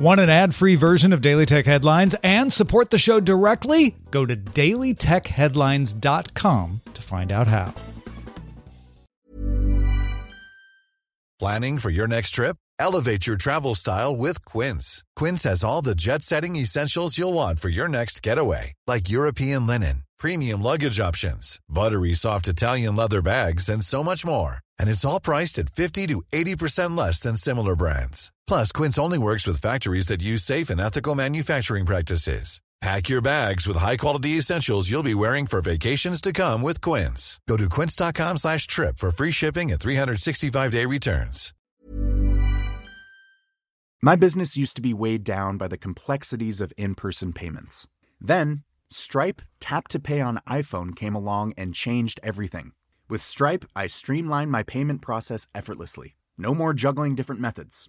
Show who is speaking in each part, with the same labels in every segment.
Speaker 1: Want an ad free version of Daily Tech Headlines and support the show directly? Go to dailytechheadlines.com to find out how.
Speaker 2: Planning for your next trip? Elevate your travel style with Quince. Quince has all the jet setting essentials you'll want for your next getaway, like European linen, premium luggage options, buttery soft Italian leather bags, and so much more. And it's all priced at 50 to 80% less than similar brands. Plus, Quince only works with factories that use safe and ethical manufacturing practices. Pack your bags with high-quality essentials you'll be wearing for vacations to come with Quince. Go to quince.com slash trip for free shipping and 365-day returns.
Speaker 3: My business used to be weighed down by the complexities of in-person payments. Then, Stripe Tap to Pay on iPhone came along and changed everything. With Stripe, I streamlined my payment process effortlessly. No more juggling different methods.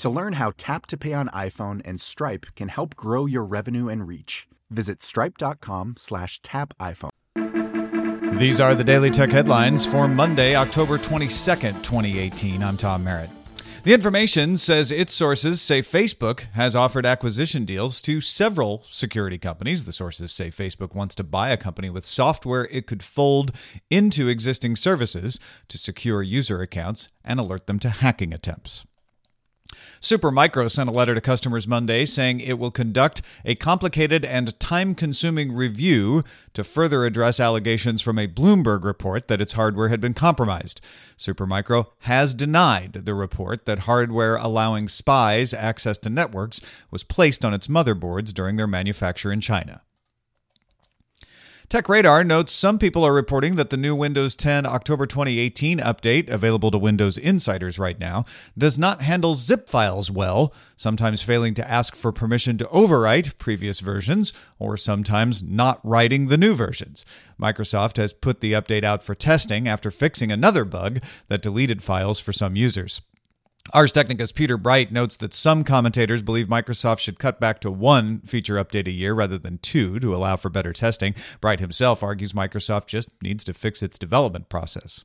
Speaker 3: To learn how Tap to Pay on iPhone and Stripe can help grow your revenue and reach, visit stripe.com slash tap iPhone.
Speaker 1: These are the Daily Tech headlines for Monday, October 22nd, 2018. I'm Tom Merritt. The information says its sources say Facebook has offered acquisition deals to several security companies. The sources say Facebook wants to buy a company with software it could fold into existing services to secure user accounts and alert them to hacking attempts. Supermicro sent a letter to customers Monday saying it will conduct a complicated and time consuming review to further address allegations from a Bloomberg report that its hardware had been compromised. Supermicro has denied the report that hardware allowing spies access to networks was placed on its motherboards during their manufacture in China. Tech Radar notes some people are reporting that the new Windows 10 October 2018 update, available to Windows insiders right now, does not handle zip files well, sometimes failing to ask for permission to overwrite previous versions, or sometimes not writing the new versions. Microsoft has put the update out for testing after fixing another bug that deleted files for some users. Ars Technica's Peter Bright notes that some commentators believe Microsoft should cut back to one feature update a year rather than two to allow for better testing. Bright himself argues Microsoft just needs to fix its development process.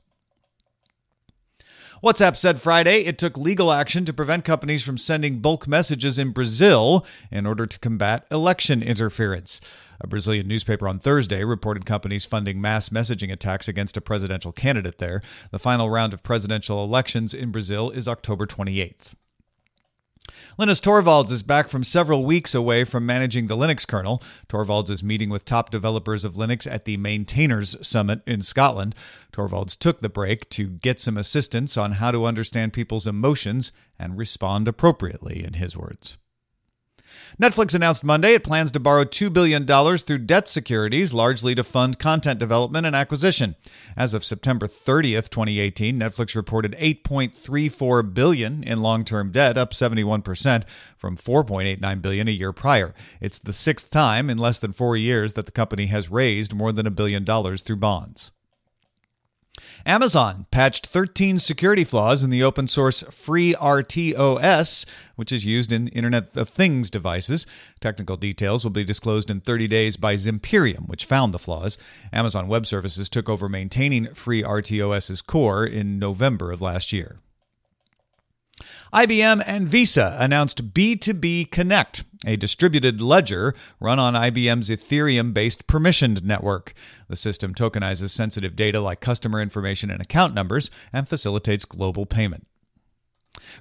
Speaker 1: WhatsApp said Friday it took legal action to prevent companies from sending bulk messages in Brazil in order to combat election interference. A Brazilian newspaper on Thursday reported companies funding mass messaging attacks against a presidential candidate there. The final round of presidential elections in Brazil is October 28th. Linus Torvalds is back from several weeks away from managing the Linux kernel. Torvalds is meeting with top developers of Linux at the Maintainers Summit in Scotland. Torvalds took the break to get some assistance on how to understand people's emotions and respond appropriately, in his words. Netflix announced Monday it plans to borrow $2 billion through debt securities, largely to fund content development and acquisition. As of September 30th, 2018, Netflix reported 8.34 billion in long-term debt, up 71% from 4.89 billion a year prior. It's the sixth time in less than four years that the company has raised more than a billion dollars through bonds. Amazon patched 13 security flaws in the open source FreeRTOS, which is used in Internet of Things devices. Technical details will be disclosed in 30 days by Zimperium, which found the flaws. Amazon Web Services took over maintaining FreeRTOS's core in November of last year. IBM and Visa announced B2B Connect, a distributed ledger run on IBM's Ethereum based permissioned network. The system tokenizes sensitive data like customer information and account numbers and facilitates global payment.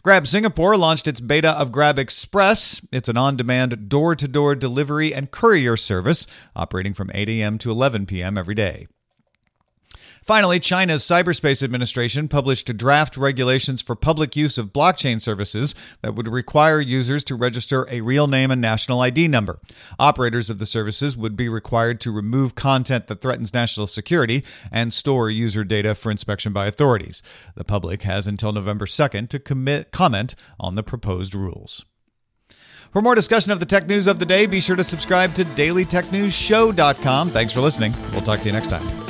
Speaker 1: Grab Singapore launched its beta of Grab Express. It's an on demand door to door delivery and courier service operating from 8 a.m. to 11 p.m. every day. Finally, China's Cyberspace Administration published draft regulations for public use of blockchain services that would require users to register a real name and national ID number. Operators of the services would be required to remove content that threatens national security and store user data for inspection by authorities. The public has until November 2nd to commit, comment on the proposed rules. For more discussion of the tech news of the day, be sure to subscribe to dailytechnewsshow.com. Thanks for listening. We'll talk to you next time.